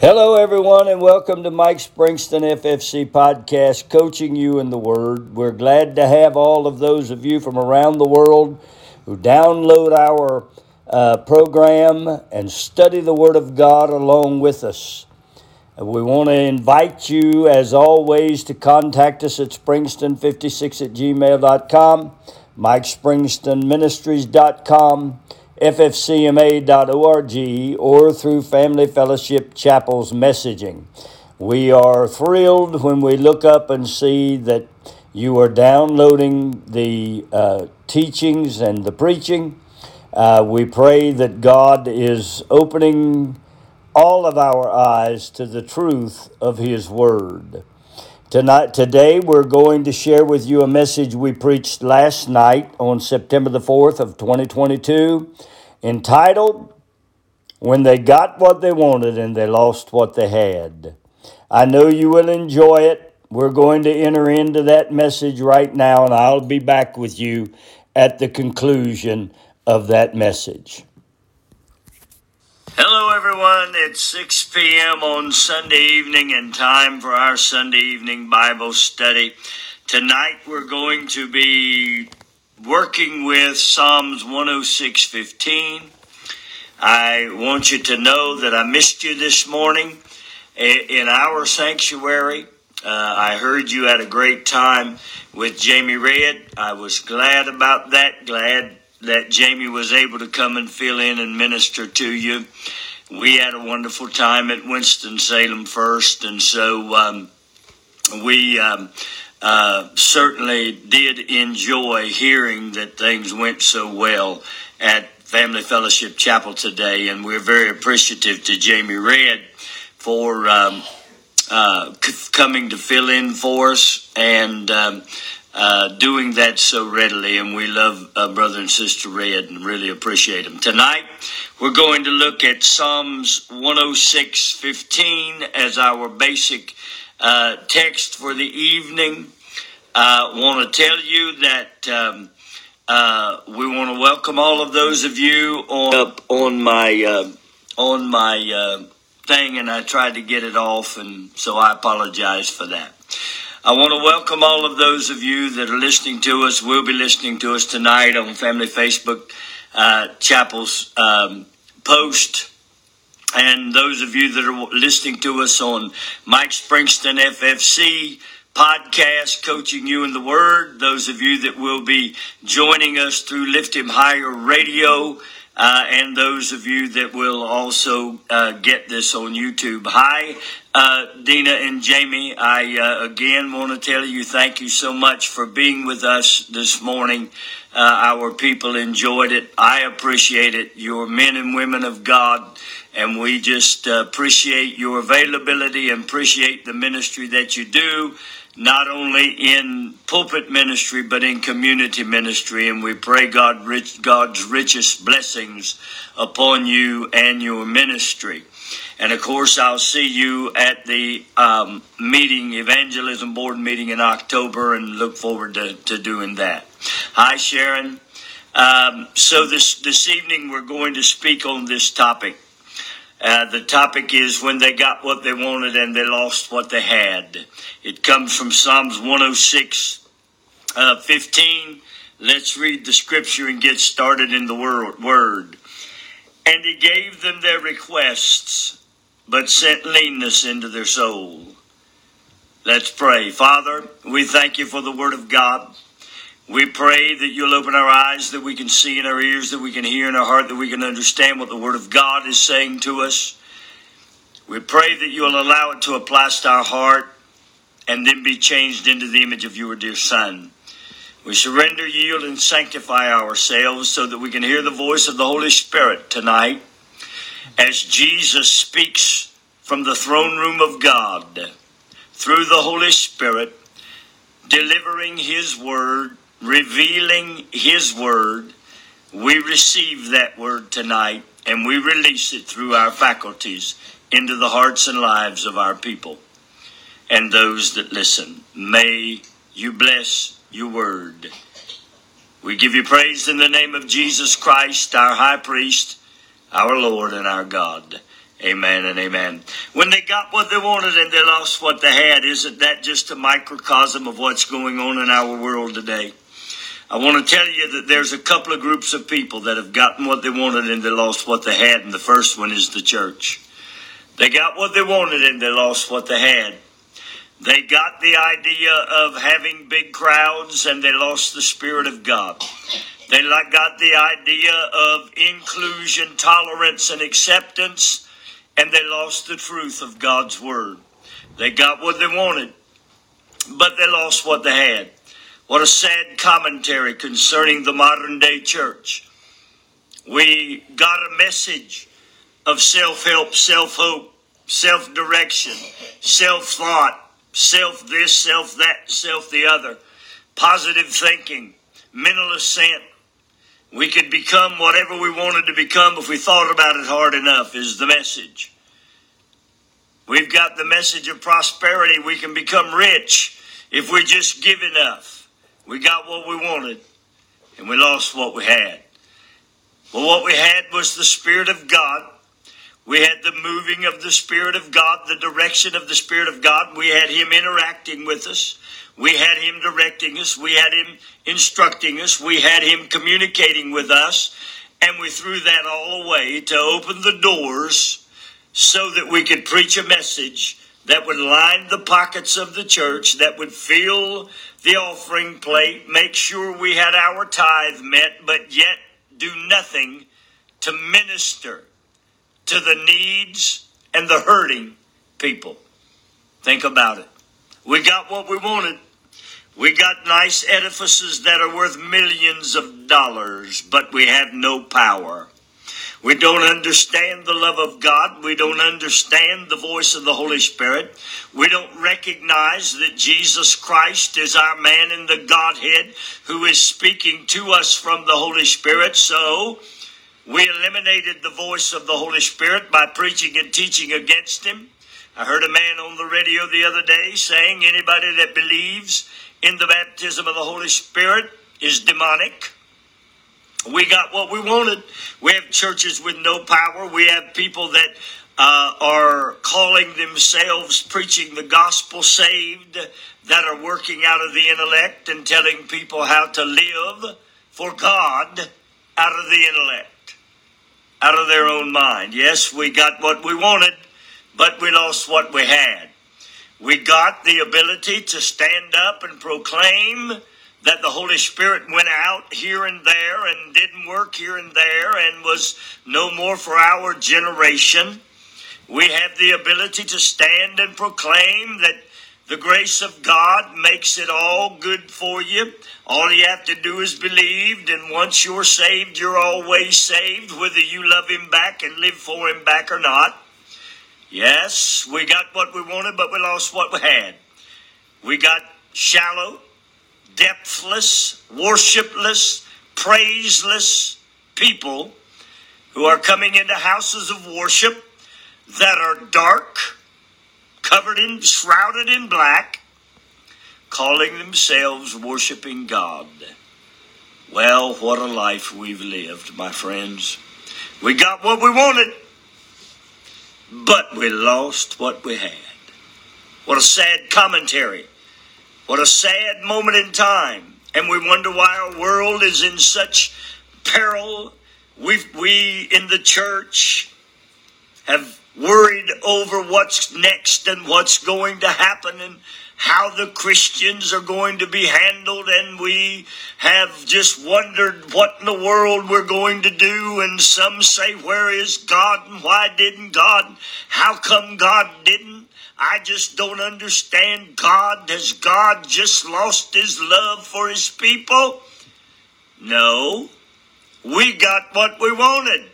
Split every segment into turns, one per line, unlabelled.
Hello, everyone, and welcome to Mike Springston FFC podcast, Coaching You in the Word. We're glad to have all of those of you from around the world who download our uh, program and study the Word of God along with us. We want to invite you, as always, to contact us at springston56 at gmail.com, mikespringstonministries.com ffcma.org, or through Family Fellowship Chapel's messaging. We are thrilled when we look up and see that you are downloading the uh, teachings and the preaching. Uh, we pray that God is opening all of our eyes to the truth of His Word. Tonight, today, we're going to share with you a message we preached last night on September the 4th of 2022 entitled When They Got What They Wanted and They Lost What They Had. I know you will enjoy it. We're going to enter into that message right now, and I'll be back with you at the conclusion of that message. Hello, everyone. It's 6 p.m. on Sunday evening and time for our Sunday evening Bible study. Tonight, we're going to be working with Psalms 106:15. I want you to know that I missed you this morning in our sanctuary. Uh, I heard you had a great time with Jamie Red. I was glad about that. Glad that Jamie was able to come and fill in and minister to you. We had a wonderful time at Winston-Salem first, and so um, we um, uh, certainly did enjoy hearing that things went so well at Family Fellowship Chapel today, and we're very appreciative to Jamie Red for um, uh, c- coming to fill in for us and um, uh, doing that so readily, and we love uh, Brother and Sister Red and really appreciate them. Tonight, we're going to look at Psalms 106:15 as our basic uh, text for the evening. I want to tell you that um, uh, we want to welcome all of those of you on up on my uh, on my thing, and I tried to get it off, and so I apologize for that. I want to welcome all of those of you that are listening to us, will be listening to us tonight on Family Facebook uh, Chapel's um, post. And those of you that are listening to us on Mike Springston FFC podcast, Coaching You in the Word, those of you that will be joining us through Lift Him Higher Radio, uh, and those of you that will also uh, get this on YouTube. Hi, uh, Dina and Jamie. I uh, again want to tell you thank you so much for being with us this morning. Uh, our people enjoyed it. I appreciate it. You're men and women of God, and we just uh, appreciate your availability and appreciate the ministry that you do not only in pulpit ministry but in community ministry and we pray God rich, God's richest blessings upon you and your ministry. And of course, I'll see you at the um, meeting, evangelism board meeting in October, and look forward to, to doing that. Hi, Sharon. Um, so this this evening we're going to speak on this topic uh, the topic is when they got what they wanted and they lost what they had. It comes from Psalms 106, uh, 15. Let's read the scripture and get started in the word. And he gave them their requests, but sent leanness into their soul. Let's pray. Father, we thank you for the word of God. We pray that you'll open our eyes, that we can see, in our ears, that we can hear, in our heart, that we can understand what the Word of God is saying to us. We pray that you'll allow it to apply to our heart and then be changed into the image of your dear Son. We surrender, yield, and sanctify ourselves so that we can hear the voice of the Holy Spirit tonight as Jesus speaks from the throne room of God through the Holy Spirit, delivering His word revealing His Word, we receive that Word tonight and we release it through our faculties into the hearts and lives of our people and those that listen. May you bless your Word. We give you praise in the name of Jesus Christ, our high priest, our Lord, and our God. Amen and amen. When they got what they wanted and they lost what they had, isn't that just a microcosm of what's going on in our world today? I want to tell you that there's a couple of groups of people that have gotten what they wanted and they lost what they had, and the first one is the church. They got what they wanted and they lost what they had. They got the idea of having big crowds and they lost the Spirit of God. They got the idea of inclusion, tolerance, and acceptance and they lost the truth of God's word. They got what they wanted, but they lost what they had. What a sad commentary concerning the modern day church. We got a message of self help, self hope, self direction, self thought, self this, self that, self the other, positive thinking, mental assent, we could become whatever we wanted to become if we thought about it hard enough, is the message. We've got the message of prosperity. We can become rich if we just give enough. We got what we wanted and we lost what we had. Well, what we had was the Spirit of God. We had the moving of the Spirit of God, the direction of the Spirit of God. We had Him interacting with us. We had him directing us, we had him instructing us, we had him communicating with us, and we threw that all away to open the doors so that we could preach a message that would line the pockets of the church, that would fill the offering plate, make sure we had our tithe met, but yet do nothing to minister to the needs and the hurting people. Think about it. We got what we wanted. We got nice edifices that are worth millions of dollars, but we have no power. We don't understand the love of God. We don't understand the voice of the Holy Spirit. We don't recognize that Jesus Christ is our man in the Godhead who is speaking to us from the Holy Spirit. So we eliminated the voice of the Holy Spirit by preaching and teaching against him. I heard a man on the radio the other day saying anybody that believes in the baptism of the Holy Spirit is demonic. We got what we wanted. We have churches with no power. We have people that uh, are calling themselves preaching the gospel saved that are working out of the intellect and telling people how to live for God out of the intellect, out of their own mind. Yes, we got what we wanted, but we lost what we had. We got the ability to stand up and proclaim that the Holy Spirit went out here and there and didn't work here and there and was no more for our generation. We have the ability to stand and proclaim that the grace of God makes it all good for you. All you have to do is believe, and once you're saved, you're always saved, whether you love Him back and live for Him back or not. Yes, we got what we wanted, but we lost what we had. We got shallow, depthless, worshipless, praiseless people who are coming into houses of worship that are dark, covered in, shrouded in black, calling themselves worshiping God. Well, what a life we've lived, my friends. We got what we wanted but we lost what we had. What a sad commentary. What a sad moment in time. And we wonder why our world is in such peril. we we in the church have worried over what's next and what's going to happen and how the Christians are going to be handled, and we have just wondered what in the world we're going to do. And some say, Where is God? And why didn't God? How come God didn't? I just don't understand God. Has God just lost his love for his people? No. We got what we wanted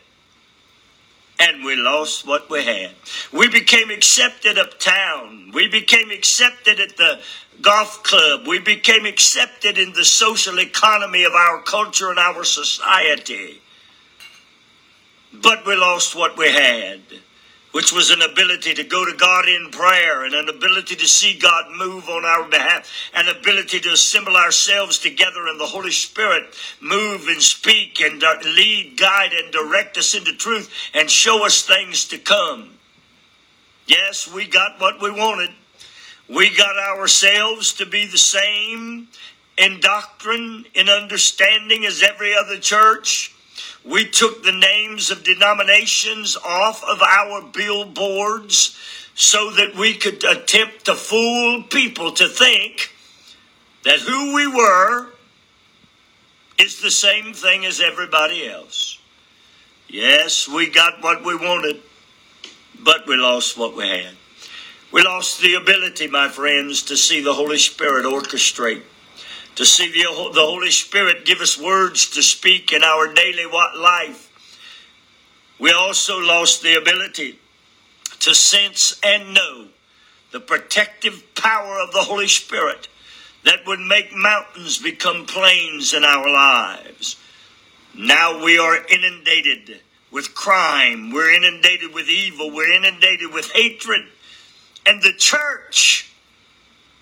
and we lost what we had. We became accepted uptown. We became accepted at the golf club. We became accepted in the social economy of our culture and our society. But we lost what we had. Which was an ability to go to God in prayer and an ability to see God move on our behalf, an ability to assemble ourselves together and the Holy Spirit move and speak and uh, lead, guide, and direct us into truth and show us things to come. Yes, we got what we wanted. We got ourselves to be the same in doctrine, in understanding as every other church. We took the names of denominations off of our billboards so that we could attempt to fool people to think that who we were is the same thing as everybody else. Yes, we got what we wanted, but we lost what we had. We lost the ability, my friends, to see the Holy Spirit orchestrate to see the, the Holy Spirit give us words to speak in our daily life. We also lost the ability to sense and know the protective power of the Holy Spirit that would make mountains become plains in our lives. Now we are inundated with crime, we're inundated with evil, we're inundated with hatred, and the church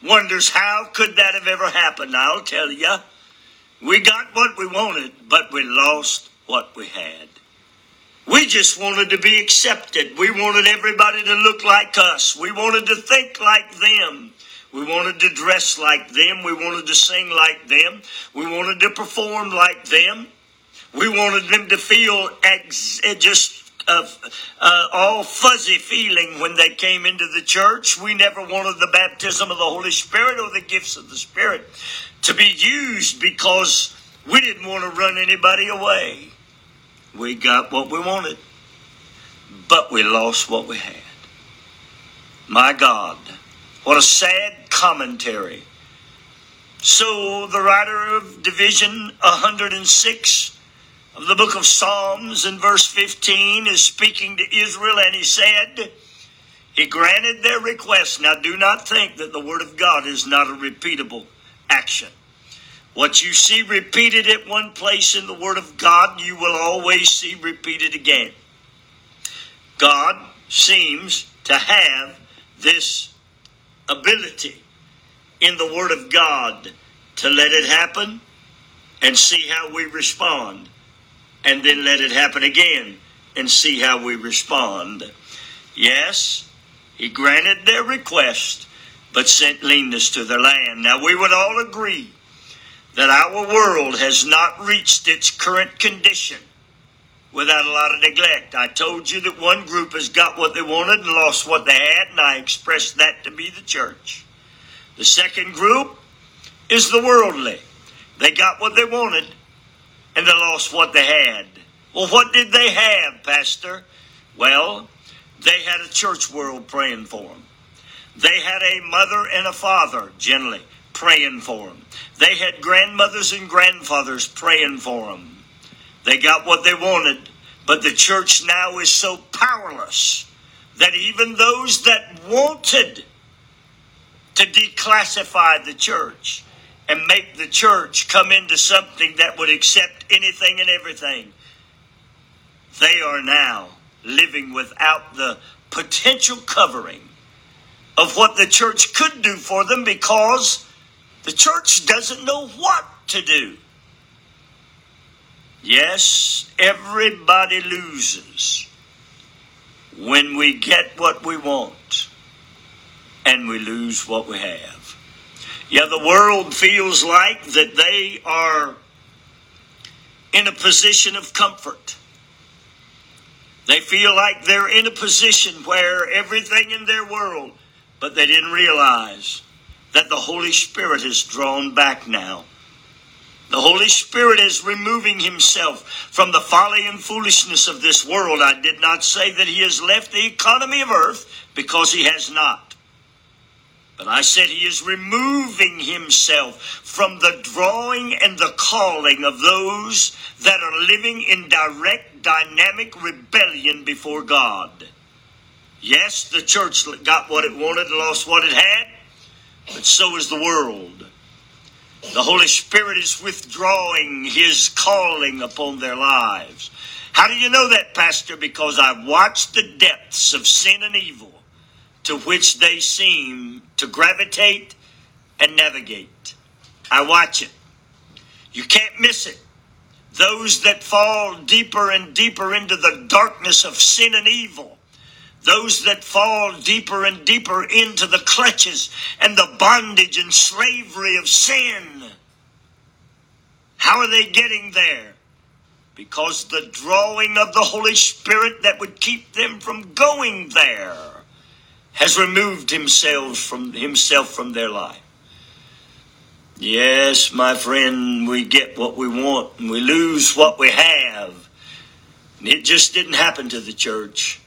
wonders how could that have ever happened. I'll tell you. We got what we wanted, but we lost what we had. We just wanted to be accepted. We wanted everybody to look like us. We wanted to think like them. We wanted to dress like them. We wanted to sing like them. We wanted to perform like them. We wanted them to feel ex- just of uh, all fuzzy feeling when they came into the church. We never wanted the baptism of the Holy Spirit or the gifts of the Spirit to be used because we didn't want to run anybody away. We got what we wanted, but we lost what we had. My God, what a sad commentary. So the writer of Division 106 of the book of Psalms in verse 15 is speaking to Israel, and he said, He granted their request. Now, do not think that the Word of God is not a repeatable action. What you see repeated at one place in the Word of God, you will always see repeated again. God seems to have this ability in the Word of God to let it happen and see how we respond and then let it happen again and see how we respond. Yes, he granted their request, but sent leanness to their land. Now, we would all agree that our world has not reached its current condition without a lot of neglect. I told you that one group has got what they wanted and lost what they had, and I expressed that to be the church. The second group is the worldly. They got what they wanted and they lost what they had. Well, what did they have, Pastor? Well, they had a church world praying for them. They had a mother and a father, generally, praying for them. They had grandmothers and grandfathers praying for them. They got what they wanted, but the church now is so powerless that even those that wanted to declassify the church and make the church come into something that would accept anything and everything. They are now living without the potential covering of what the church could do for them because the church doesn't know what to do. Yes, everybody loses when we get what we want and we lose what we have. Yeah, the world feels like that they are in a position of comfort. They feel like they're in a position where everything in their world, but they didn't realize that the Holy Spirit is drawn back now. The Holy Spirit is removing himself from the folly and foolishness of this world. I did not say that he has left the economy of earth because he has not. But I said he is removing himself from the drawing and the calling of those that are living in direct, dynamic rebellion before God. Yes, the church got what it wanted and lost what it had, but so is the world. The Holy Spirit is withdrawing his calling upon their lives. How do you know that, Pastor? Because I've watched the depths of sin and evil to which they seem to gravitate and navigate. I watch it. You can't miss it. Those that fall deeper and deeper into the darkness of sin and evil, those that fall deeper and deeper into the clutches and the bondage and slavery of sin. How are they getting there? Because the drawing of the Holy Spirit that would keep them from going there has removed himself from himself from their life. Yes, my friend, we get what we want and we lose what we have. And it just didn't happen to the church.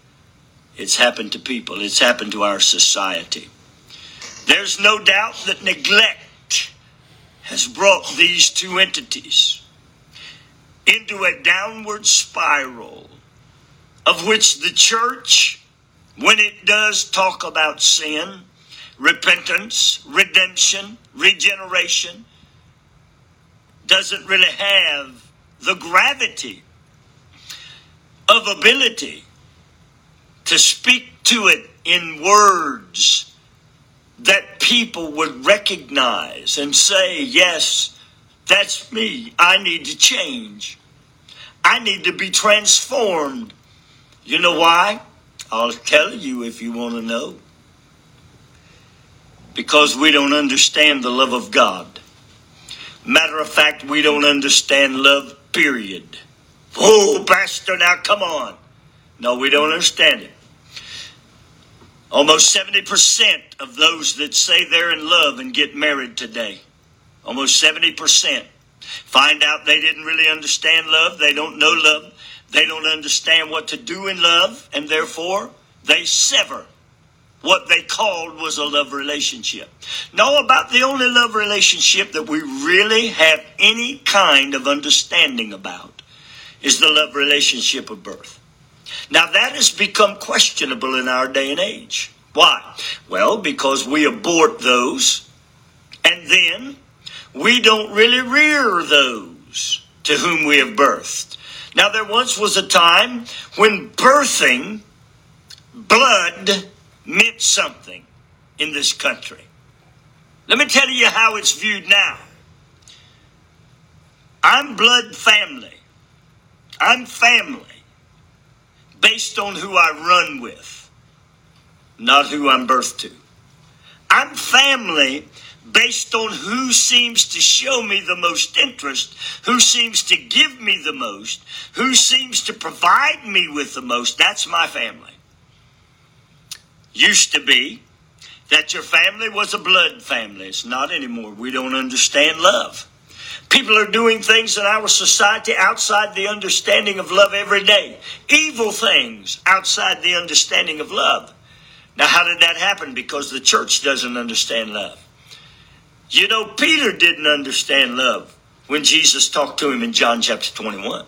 It's happened to people. It's happened to our society. There's no doubt that neglect has brought these two entities into a downward spiral of which the church, when it does talk about sin, repentance, redemption, regeneration, doesn't really have the gravity of ability to speak to it in words that people would recognize and say, Yes, that's me. I need to change. I need to be transformed. You know why? I'll tell you if you want to know because we don't understand the love of God. Matter of fact, we don't understand love, period. Oh, Pastor, now come on. No, we don't understand it. Almost 70% of those that say they're in love and get married today, almost 70%, find out they didn't really understand love. They don't know love. They don't understand what to do in love, and therefore they sever what they called was a love relationship. Know about the only love relationship that we really have any kind of understanding about is the love relationship of birth. Now that has become questionable in our day and age. Why? Well, because we abort those and then we don't really rear those to whom we have birthed. Now there once was a time when birthing blood meant something in this country. Let me tell you how it's viewed now. I'm blood family. I'm family based on who I run with, not who I'm birthed to. I'm family based on who seems to show me the most interest, who seems to give me the most, who seems to provide me with the most. That's my family used to be that your family was a blood family. It's not anymore. We don't understand love. People are doing things in our society outside the understanding of love every day. Evil things outside the understanding of love. Now, how did that happen? Because the church doesn't understand love. You know, Peter didn't understand love when Jesus talked to him in John chapter 21.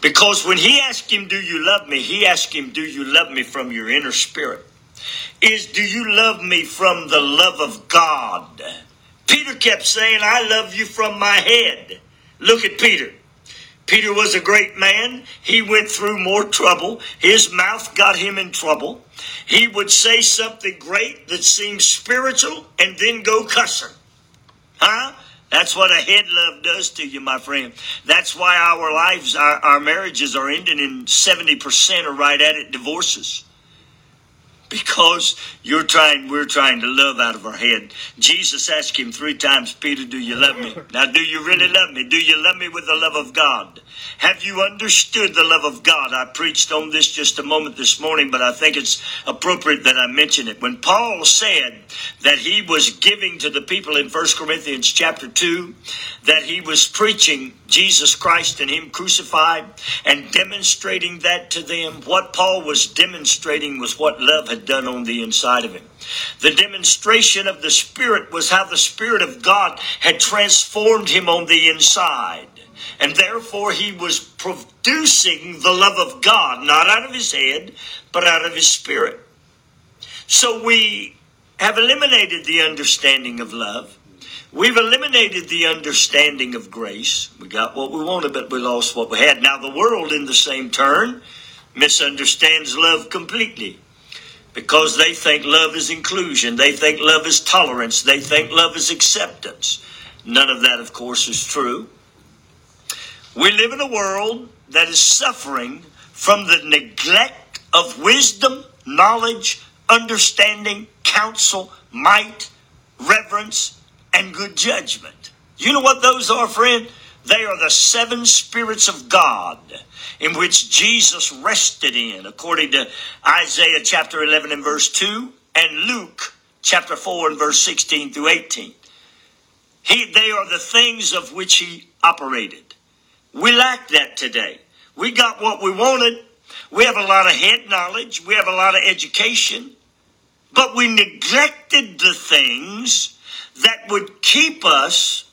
Because when he asked him, Do you love me? He asked him, Do you love me from your inner spirit? is do you love me from the love of God? Peter kept saying, I love you from my head. Look at Peter. Peter was a great man. He went through more trouble. His mouth got him in trouble. He would say something great that seemed spiritual and then go cussing. Huh? That's what a head love does to you, my friend. That's why our lives, our, our marriages are ending in 70% or right at it divorces because you're trying we're trying to love out of our head. Jesus asked him three times peter do you love me? Now do you really love me? Do you love me with the love of god? Have you understood the love of god? I preached on this just a moment this morning but i think it's appropriate that i mention it. When paul said that he was giving to the people in First corinthians chapter 2 that he was preaching jesus christ and him crucified and demonstrating that to them what paul was demonstrating was what love had done on the inside of him. The demonstration of the Spirit was how the Spirit of God had transformed him on the inside. And therefore, he was producing the love of God, not out of his head, but out of his spirit. So we have eliminated the understanding of love. We've eliminated the understanding of grace. We got what we wanted, but we lost what we had. Now, the world, in the same turn, misunderstands love completely because they think love is inclusion, they think love is tolerance, they think love is acceptance. None of that, of course, is true. We live in a world that is suffering from the neglect of wisdom, knowledge, understanding, counsel, might, reverence, and good judgment. You know what those are, friend? They are the seven spirits of God in which Jesus rested in, according to Isaiah chapter 11 and verse 2 and Luke chapter 4 and verse 16 through 18. He, they are the things of which he operated. We lack that today. We got what we wanted. We have a lot of head knowledge. We have a lot of education. But we neglected the things that would keep us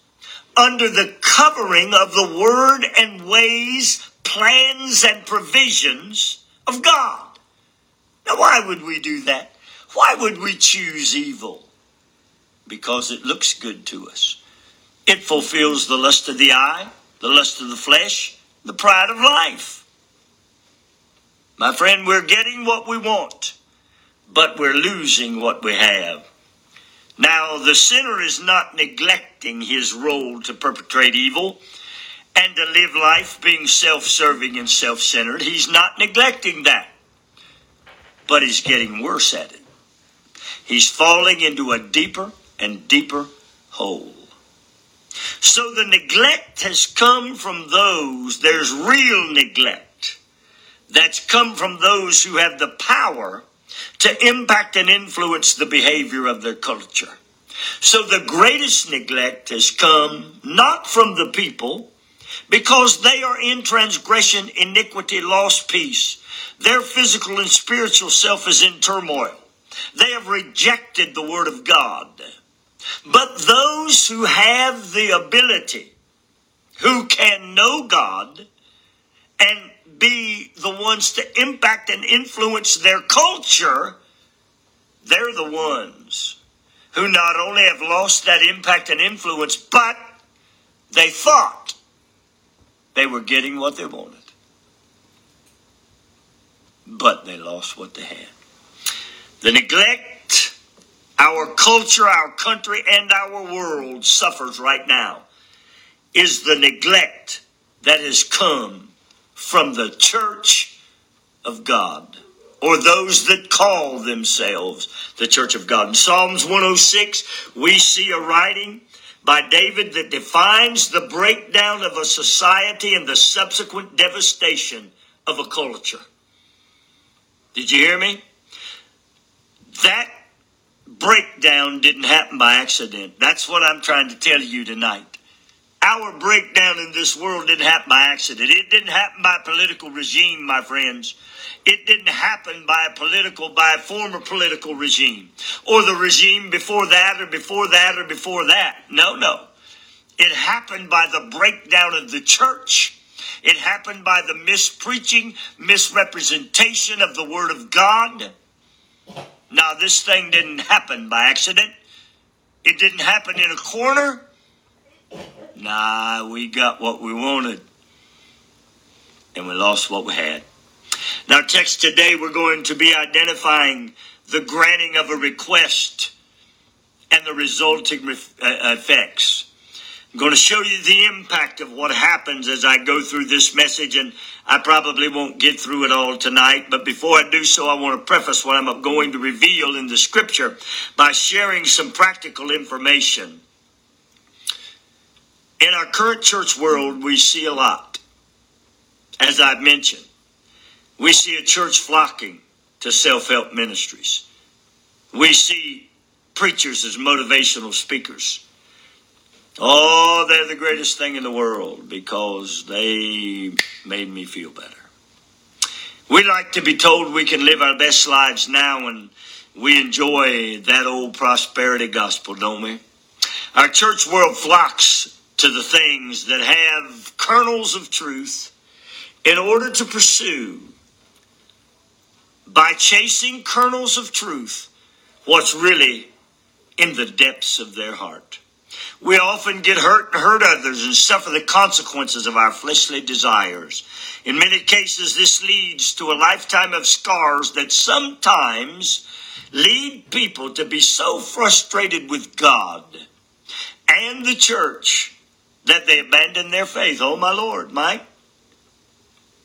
under the covering of the word and ways, plans, and provisions of God. Now, why would we do that? Why would we choose evil? Because it looks good to us. It fulfills the lust of the eye, the lust of the flesh, the pride of life. My friend, we're getting what we want, but we're losing what we have. Now, the sinner is not neglecting his role to perpetrate evil and to live life being self serving and self centered. He's not neglecting that, but he's getting worse at it. He's falling into a deeper and deeper hole. So the neglect has come from those, there's real neglect that's come from those who have the power to impact and influence the behavior of their culture. So the greatest neglect has come not from the people, because they are in transgression, iniquity, lost peace. Their physical and spiritual self is in turmoil. They have rejected the word of God. But those who have the ability, who can know God and be the ones to impact and influence their culture, they're the ones who not only have lost that impact and influence, but they thought they were getting what they wanted. But they lost what they had. The neglect our culture, our country, and our world suffers right now is the neglect that has come from the church of God or those that call themselves the church of God. In Psalms 106, we see a writing by David that defines the breakdown of a society and the subsequent devastation of a culture. Did you hear me? That breakdown didn't happen by accident. That's what I'm trying to tell you tonight. Our breakdown in this world didn't happen by accident. It didn't happen by political regime, my friends. It didn't happen by a political, by a former political regime or the regime before that or before that or before that. No, no. It happened by the breakdown of the church. It happened by the mispreaching, misrepresentation of the Word of God. Now, this thing didn't happen by accident. It didn't happen in a corner. Nah, we got what we wanted. And we lost what we had. Now, text today, we're going to be identifying the granting of a request and the resulting uh, effects. I'm going to show you the impact of what happens as I go through this message, and I probably won't get through it all tonight. But before I do so, I want to preface what I'm going to reveal in the scripture by sharing some practical information in our current church world, we see a lot. As I've mentioned, we see a church flocking to self help ministries. We see preachers as motivational speakers. Oh, they're the greatest thing in the world because they made me feel better. We like to be told we can live our best lives now and we enjoy that old prosperity gospel, don't we? Our church world flocks to the things that have kernels of truth in order to pursue, by chasing kernels of truth, what's really in the depths of their heart. We often get hurt and hurt others and suffer the consequences of our fleshly desires. In many cases, this leads to a lifetime of scars that sometimes lead people to be so frustrated with God and the church that they abandon their faith. Oh, my Lord, Mike.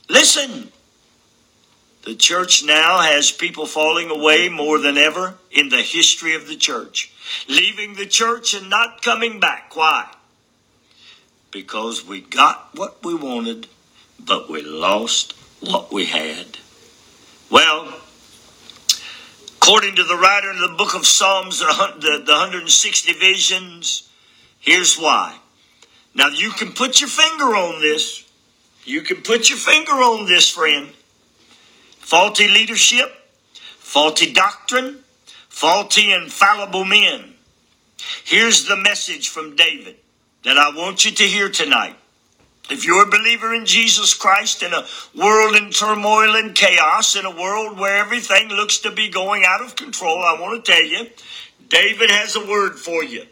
Listen. The church now has people falling away more than ever in the history of the church, leaving the church and not coming back. Why? Because we got what we wanted, but we lost what we had. Well, according to the writer in the book of Psalms, the, the 160 visions, here's why. Now, you can put your finger on this. You can put your finger on this, friend faulty leadership, faulty doctrine, faulty infallible men. Here's the message from David that I want you to hear tonight. If you're a believer in Jesus Christ in a world in turmoil and chaos, in a world where everything looks to be going out of control, I want to tell you, David has a word for you.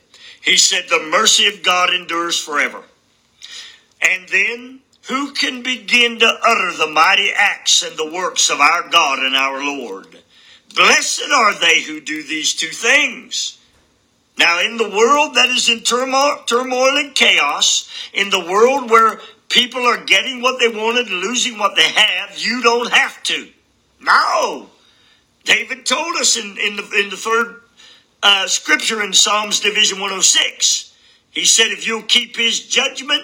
He said, The mercy of God endures forever. And then who can begin to utter the mighty acts and the works of our God and our Lord? Blessed are they who do these two things. Now, in the world that is in turmoil, and chaos, in the world where people are getting what they wanted and losing what they have, you don't have to. No. David told us in, in, the, in the third uh, scripture in Psalms Division 106, he said, if you'll keep his judgment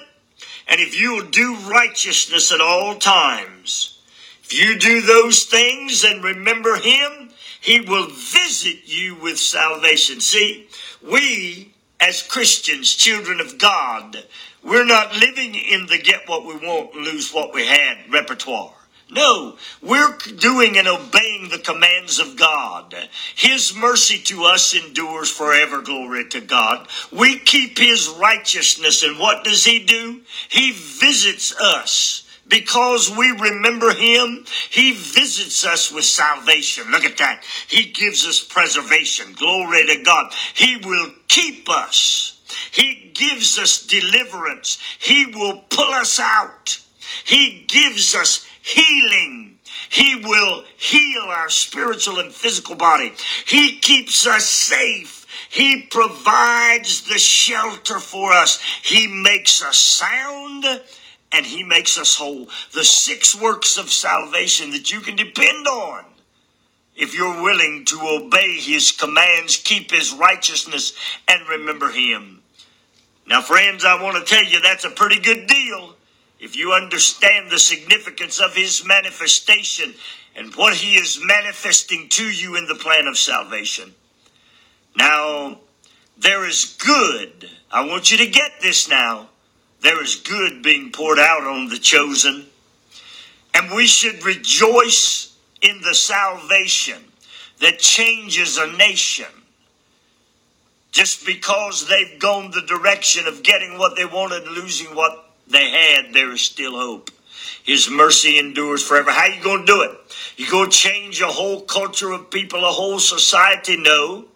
and if you will do righteousness at all times, if you do those things and remember Him, He will visit you with salvation. See, we as Christians, children of God, we're not living in the get what we want, lose what we had repertoire. No, we're doing and obeying the commands of God. His mercy to us endures forever, glory to God. We keep His righteousness, and what does He do? He visits us. Because we remember him, he visits us with salvation. Look at that. He gives us preservation. Glory to God. He will keep us. He gives us deliverance. He will pull us out. He gives us healing. He will heal our spiritual and physical body. He keeps us safe. He provides the shelter for us. He makes us sound and He makes us whole. The six works of salvation that you can depend on if you're willing to obey His commands, keep His righteousness, and remember Him. Now, friends, I want to tell you that's a pretty good deal if you understand the significance of his manifestation and what he is manifesting to you in the plan of salvation. Now, there is good. I want you to get this now. There is good being poured out on the chosen. And we should rejoice in the salvation that changes a nation. Just because they've gone the direction of getting what they wanted, losing what they had, there is still hope. His mercy endures forever. How you going to do it? You going to change a whole culture of people, a whole society? No.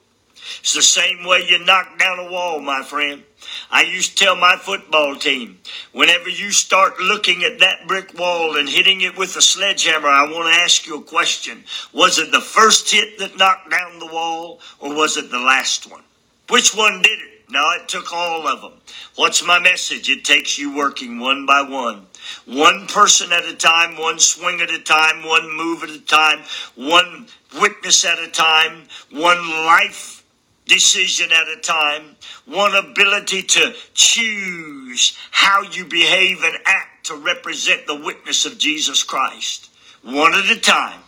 It's the same way you knock down a wall, my friend. I used to tell my football team, whenever you start looking at that brick wall and hitting it with a sledgehammer, I want to ask you a question. Was it the first hit that knocked down the wall, or was it the last one? Which one did it? No, it took all of them. What's my message? It takes you working one by one. One person at a time, one swing at a time, one move at a time, one witness at a time, one life decision at a time, one ability to choose how you behave and act to represent the witness of Jesus Christ. One at a time.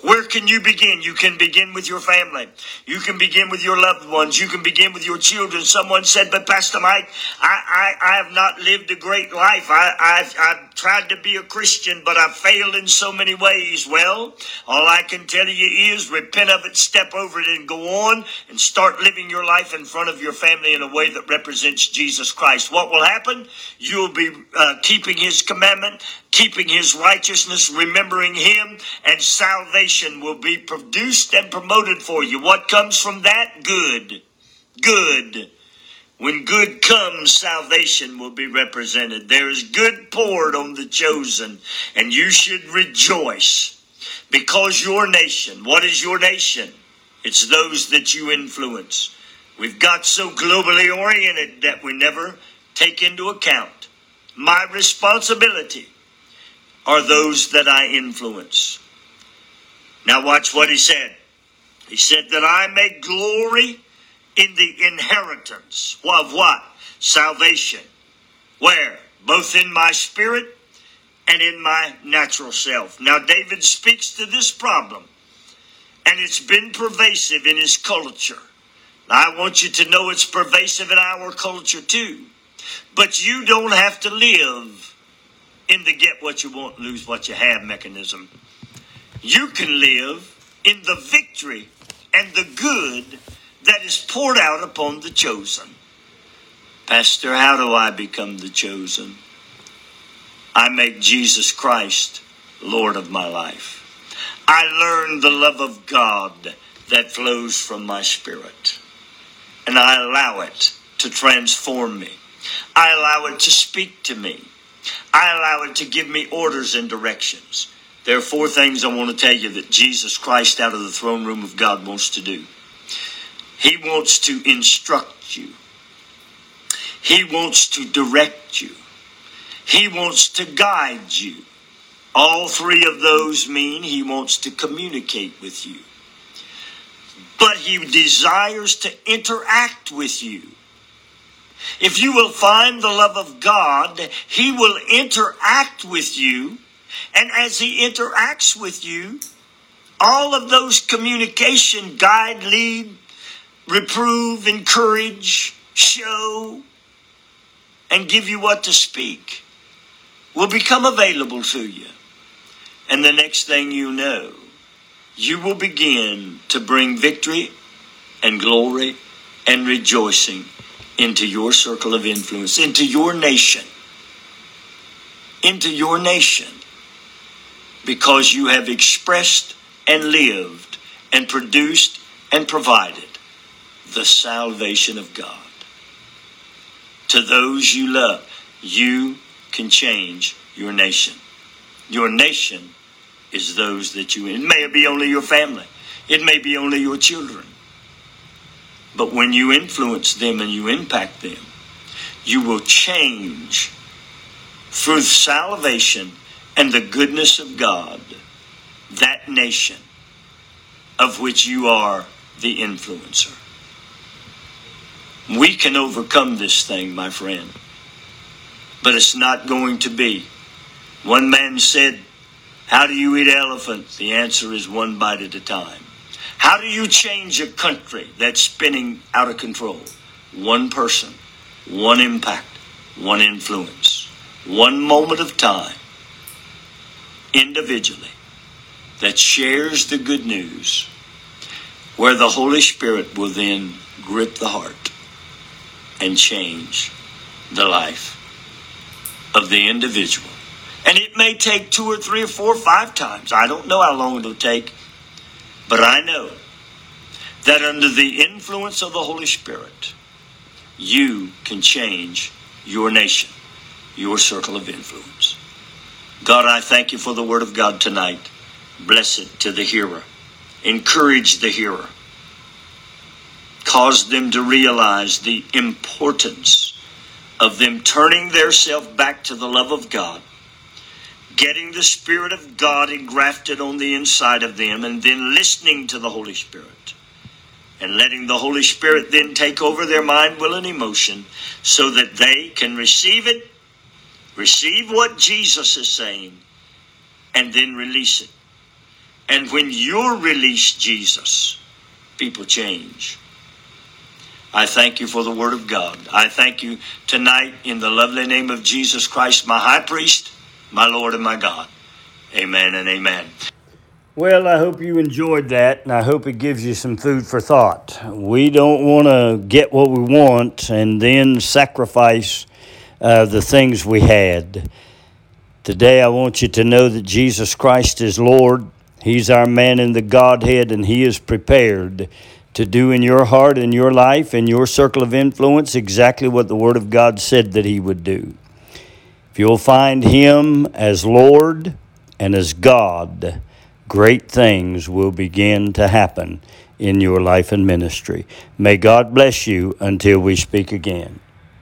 Where can you begin? You can begin with your family. You can begin with your loved ones. You can begin with your children. Someone said, but Pastor Mike, I, I, I have not lived a great life. I, I've, I've tried to be a Christian, but I've failed in so many ways. Well, all I can tell you is repent of it, step over it, and go on and start living your life in front of your family in a way that represents Jesus Christ. What will happen? You'll be uh, keeping his commandment, keeping his righteousness, remembering him, and salvation will be produced and promoted for you. What comes from that? Good. Good. When good comes, salvation will be represented. There is good poured on the chosen, and you should rejoice because your nation, what is your nation? It's those that you influence. We've got so globally oriented that we never take into account my responsibility are those that I influence. Now, watch what he said. He said that I may glory in the inheritance of what? Salvation. Where? Both in my spirit and in my natural self. Now, David speaks to this problem, and it's been pervasive in his culture. I want you to know it's pervasive in our culture too. But you don't have to live in the get what you want, lose what you have mechanism. You can live in the victory and the good that is poured out upon the chosen. Pastor, how do I become the chosen? I make Jesus Christ Lord of my life. I learn the love of God that flows from my spirit, and I allow it to transform me. I allow it to speak to me. I allow it to give me orders and directions. There are four things I want to tell you that Jesus Christ out of the throne room of God wants to do. He wants to instruct you. He wants to direct you. He wants to guide you. All three of those mean he wants to communicate with you. But he desires to interact with you. If you will find the love of God, he will interact with you. And as he interacts with you, all of those communication, guide, lead, reprove, encourage, show, and give you what to speak will become available to you. And the next thing you know, you will begin to bring victory and glory and rejoicing into your circle of influence, into your nation, into your nation, because you have expressed and lived and produced and provided the salvation of God. To those you love, you can change your nation. Your nation is those that you, it may be only your family, it may be only your children. But when you influence them and you impact them, you will change through salvation and the goodness of God that nation of which you are the influencer. We can overcome this thing, my friend, but it's not going to be. One man said, How do you eat elephants? The answer is one bite at a time. How do you change a country that's spinning out of control? One person, one impact, one influence, one moment of time, individually, that shares the good news, where the Holy Spirit will then grip the heart and change the life of the individual. And it may take two or three or four or five times. I don't know how long it'll take but I know that under the influence of the Holy Spirit, you can change your nation, your circle of influence. God, I thank you for the word of God tonight. Bless it to the hearer. Encourage the hearer. Cause them to realize the importance of them turning their self back to the love of God getting the Spirit of God engrafted on the inside of them, and then listening to the Holy Spirit. And letting the Holy Spirit then take over their mind, will, and emotion so that they can receive it, receive what Jesus is saying, and then release it. And when you release Jesus, people change. I thank you for the Word of God. I thank you tonight in the lovely name of Jesus Christ, my high priest my Lord and my God. Amen and amen. Well, I hope you enjoyed that, and I hope it gives you some food for thought. We don't want to get what we want and then sacrifice uh, the things we had. Today, I want you to know that Jesus Christ is Lord. He's our man in the Godhead, and He is prepared to do in your heart in your life in your circle of influence exactly what the Word of God said that He would do. If you'll find Him as Lord and as God, great things will begin to happen in your life and ministry. May God bless you until we speak again.